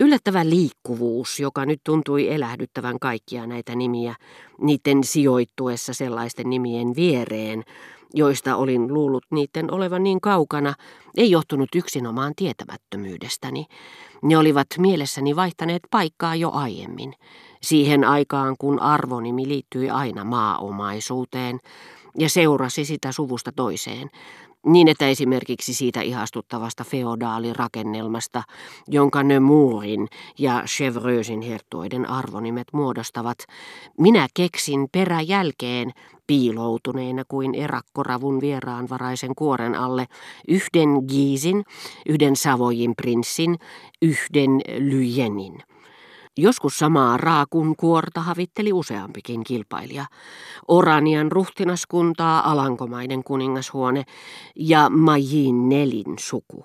Yllättävä liikkuvuus, joka nyt tuntui elähdyttävän kaikkia näitä nimiä, niiden sijoittuessa sellaisten nimien viereen, joista olin luullut niiden olevan niin kaukana, ei johtunut yksinomaan tietämättömyydestäni. Ne olivat mielessäni vaihtaneet paikkaa jo aiemmin, siihen aikaan kun arvonimi liittyi aina maaomaisuuteen ja seurasi sitä suvusta toiseen, niin että esimerkiksi siitä ihastuttavasta feodaalirakennelmasta, jonka Nemorin ja Chevreusin herttuiden arvonimet muodostavat, minä keksin peräjälkeen, piiloutuneena kuin erakkoravun vieraanvaraisen kuoren alle, yhden Giisin, yhden Savojin prinssin, yhden Lyenin. Joskus samaa raakun kuorta havitteli useampikin kilpailija. Oranian ruhtinaskuntaa Alankomaiden kuningashuone ja Majin Nelin suku.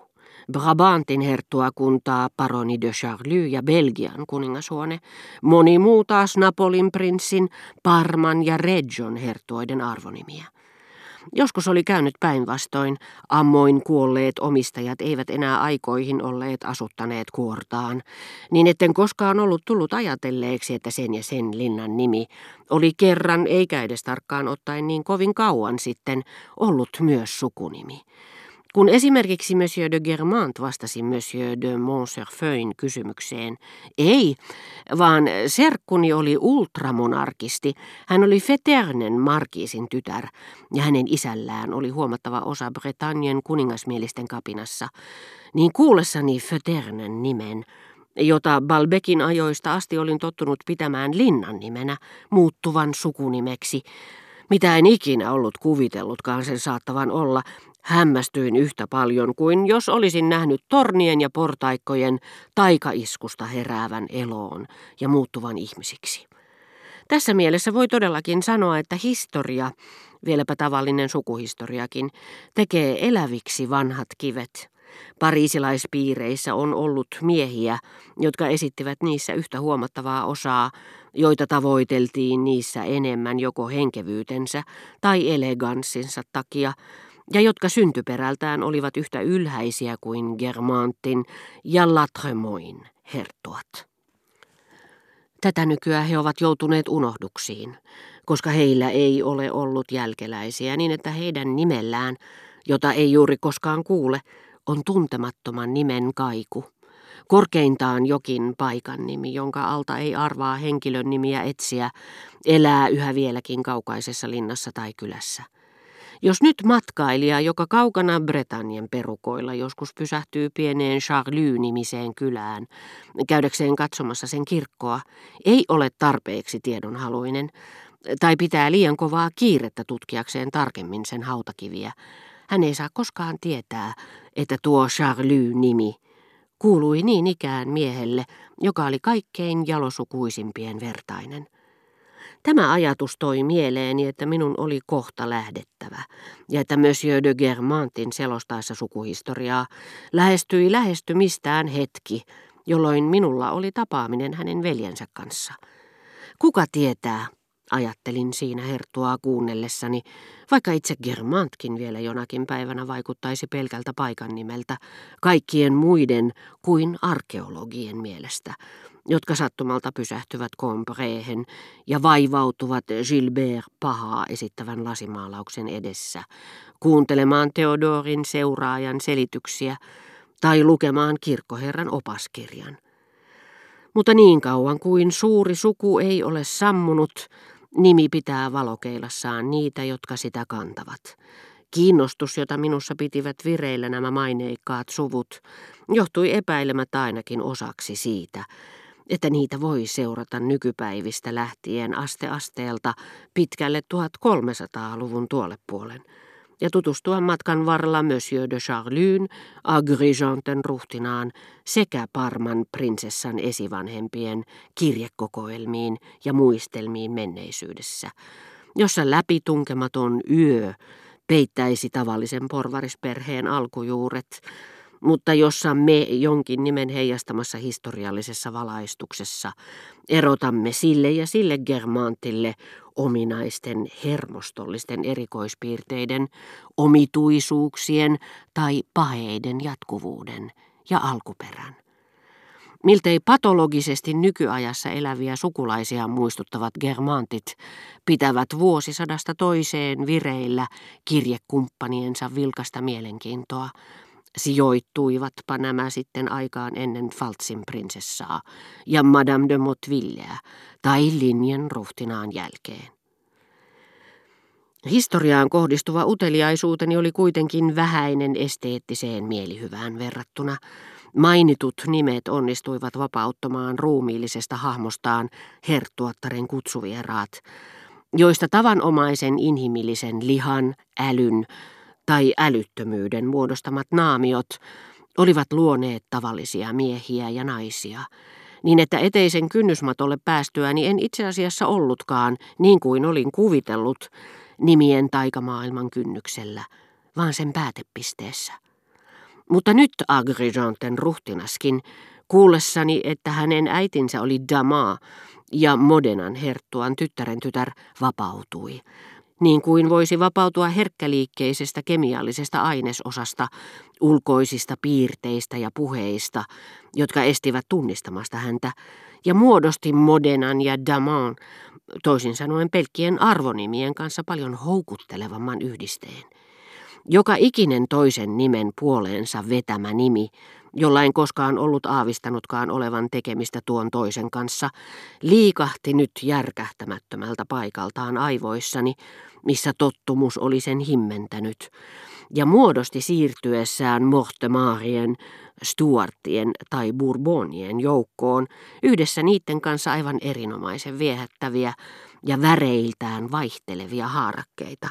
Brabantin herttuakuntaa paroni de Charlie ja Belgian kuningashuone, moni muu taas Napolin prinssin, Parman ja Reggion herttuoiden arvonimiä. Joskus oli käynyt päinvastoin. Ammoin kuolleet omistajat eivät enää aikoihin olleet asuttaneet kuortaan, niin etten koskaan ollut tullut ajatelleeksi, että sen ja sen linnan nimi oli kerran, eikä edes tarkkaan ottaen niin kovin kauan sitten, ollut myös sukunimi. Kun esimerkiksi Monsieur de Germant vastasi Monsieur de Montserfeuin kysymykseen, ei, vaan serkkuni oli ultramonarkisti, hän oli Feternen markiisin tytär, ja hänen isällään oli huomattava osa Bretagnen kuningasmielisten kapinassa, niin kuullessani Feternen nimen, jota Balbekin ajoista asti olin tottunut pitämään linnan nimenä, muuttuvan sukunimeksi, mitä en ikinä ollut kuvitellutkaan sen saattavan olla, Hämmästyin yhtä paljon kuin jos olisin nähnyt tornien ja portaikkojen taikaiskusta heräävän eloon ja muuttuvan ihmisiksi. Tässä mielessä voi todellakin sanoa, että historia, vieläpä tavallinen sukuhistoriakin, tekee eläviksi vanhat kivet. Pariisilaispiireissä on ollut miehiä, jotka esittivät niissä yhtä huomattavaa osaa, joita tavoiteltiin niissä enemmän joko henkevyytensä tai eleganssinsa takia, ja jotka syntyperältään olivat yhtä ylhäisiä kuin Germantin ja Latremoin herttuat. Tätä nykyä he ovat joutuneet unohduksiin, koska heillä ei ole ollut jälkeläisiä niin, että heidän nimellään, jota ei juuri koskaan kuule, on tuntemattoman nimen kaiku. Korkeintaan jokin paikan nimi, jonka alta ei arvaa henkilön nimiä etsiä, elää yhä vieläkin kaukaisessa linnassa tai kylässä. Jos nyt matkailija, joka kaukana Bretanien perukoilla joskus pysähtyy pieneen Charlie-nimiseen kylään, käydäkseen katsomassa sen kirkkoa, ei ole tarpeeksi tiedonhaluinen, tai pitää liian kovaa kiirettä tutkiakseen tarkemmin sen hautakiviä, hän ei saa koskaan tietää, että tuo Charlie-nimi kuului niin ikään miehelle, joka oli kaikkein jalosukuisimpien vertainen. Tämä ajatus toi mieleeni, että minun oli kohta lähdettävä, ja että Monsieur de Germantin selostaessa sukuhistoriaa lähestyi lähestymistään hetki, jolloin minulla oli tapaaminen hänen veljensä kanssa. Kuka tietää, ajattelin siinä herttua kuunnellessani, vaikka itse Germantkin vielä jonakin päivänä vaikuttaisi pelkältä paikan nimeltä, kaikkien muiden kuin arkeologien mielestä, jotka sattumalta pysähtyvät Combrehen ja vaivautuvat Gilbert pahaa esittävän lasimaalauksen edessä, kuuntelemaan Theodorin seuraajan selityksiä tai lukemaan kirkkoherran opaskirjan. Mutta niin kauan kuin suuri suku ei ole sammunut, nimi pitää valokeilassaan niitä, jotka sitä kantavat. Kiinnostus, jota minussa pitivät vireillä nämä maineikkaat suvut, johtui epäilemättä ainakin osaksi siitä, että niitä voi seurata nykypäivistä lähtien aste asteelta pitkälle 1300-luvun tuolle puolen ja tutustua matkan varrella Monsieur de Charlyn, Agrijanten ruhtinaan sekä Parman prinsessan esivanhempien kirjekokoelmiin ja muistelmiin menneisyydessä, jossa läpitunkematon yö peittäisi tavallisen porvarisperheen alkujuuret, mutta jossa me jonkin nimen heijastamassa historiallisessa valaistuksessa erotamme sille ja sille germantille ominaisten hermostollisten erikoispiirteiden, omituisuuksien tai paheiden jatkuvuuden ja alkuperän. Miltei patologisesti nykyajassa eläviä sukulaisia muistuttavat germantit pitävät vuosisadasta toiseen vireillä kirjekumppaniensa vilkasta mielenkiintoa. Sijoittuivatpa nämä sitten aikaan ennen Faltsin prinsessaa ja Madame de Mottevilleä tai linjan ruhtinaan jälkeen. Historiaan kohdistuva uteliaisuuteni oli kuitenkin vähäinen esteettiseen mielihyvään verrattuna. Mainitut nimet onnistuivat vapauttamaan ruumiillisesta hahmostaan herttuattaren kutsuvieraat, joista tavanomaisen inhimillisen lihan, älyn tai älyttömyyden muodostamat naamiot olivat luoneet tavallisia miehiä ja naisia, niin että eteisen kynnysmatolle päästyäni en itse asiassa ollutkaan, niin kuin olin kuvitellut, nimien taikamaailman kynnyksellä, vaan sen päätepisteessä. Mutta nyt Agrijanten ruhtinaskin, kuullessani, että hänen äitinsä oli Dama ja Modenan herttuan tyttären tytär, vapautui. Niin kuin voisi vapautua herkkäliikkeisestä kemiallisesta ainesosasta, ulkoisista piirteistä ja puheista, jotka estivät tunnistamasta häntä, ja muodosti Modenan ja Daman, toisin sanoen pelkkien arvonimien kanssa paljon houkuttelevamman yhdisteen. Joka ikinen toisen nimen puoleensa vetämä nimi, jolla en koskaan ollut aavistanutkaan olevan tekemistä tuon toisen kanssa, liikahti nyt järkähtämättömältä paikaltaan aivoissani, missä tottumus oli sen himmentänyt, ja muodosti siirtyessään Mortemarien, Stuartien tai Bourbonien joukkoon yhdessä niiden kanssa aivan erinomaisen viehättäviä ja väreiltään vaihtelevia haarakkeita.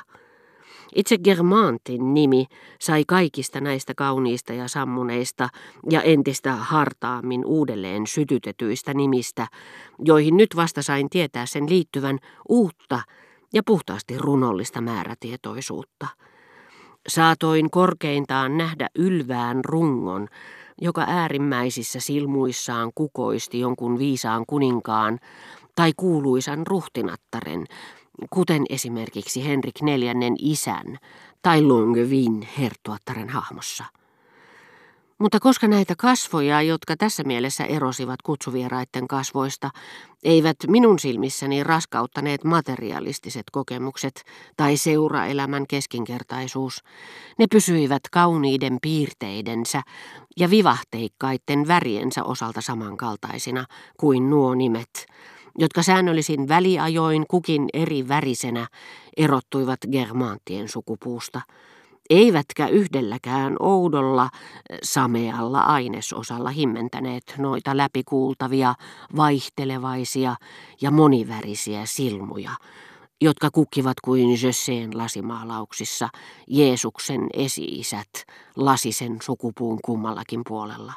Itse Germantin nimi sai kaikista näistä kauniista ja sammuneista ja entistä hartaammin uudelleen sytytetyistä nimistä, joihin nyt vasta sain tietää sen liittyvän uutta ja puhtaasti runollista määrätietoisuutta. Saatoin korkeintaan nähdä ylvään rungon, joka äärimmäisissä silmuissaan kukoisti jonkun viisaan kuninkaan tai kuuluisan ruhtinattaren, kuten esimerkiksi Henrik neljännen isän tai Longevin hertuattaren hahmossa. Mutta koska näitä kasvoja, jotka tässä mielessä erosivat kutsuvieraiden kasvoista, eivät minun silmissäni raskauttaneet materialistiset kokemukset tai seuraelämän keskinkertaisuus, ne pysyivät kauniiden piirteidensä ja vivahteikkaiden väriensä osalta samankaltaisina kuin nuo nimet, jotka säännöllisin väliajoin kukin eri värisenä erottuivat germaantien sukupuusta, eivätkä yhdelläkään oudolla, samealla ainesosalla himmentäneet noita läpikuultavia, vaihtelevaisia ja monivärisiä silmuja, jotka kukkivat kuin Jösseen lasimaalauksissa Jeesuksen esi-isät lasisen sukupuun kummallakin puolella.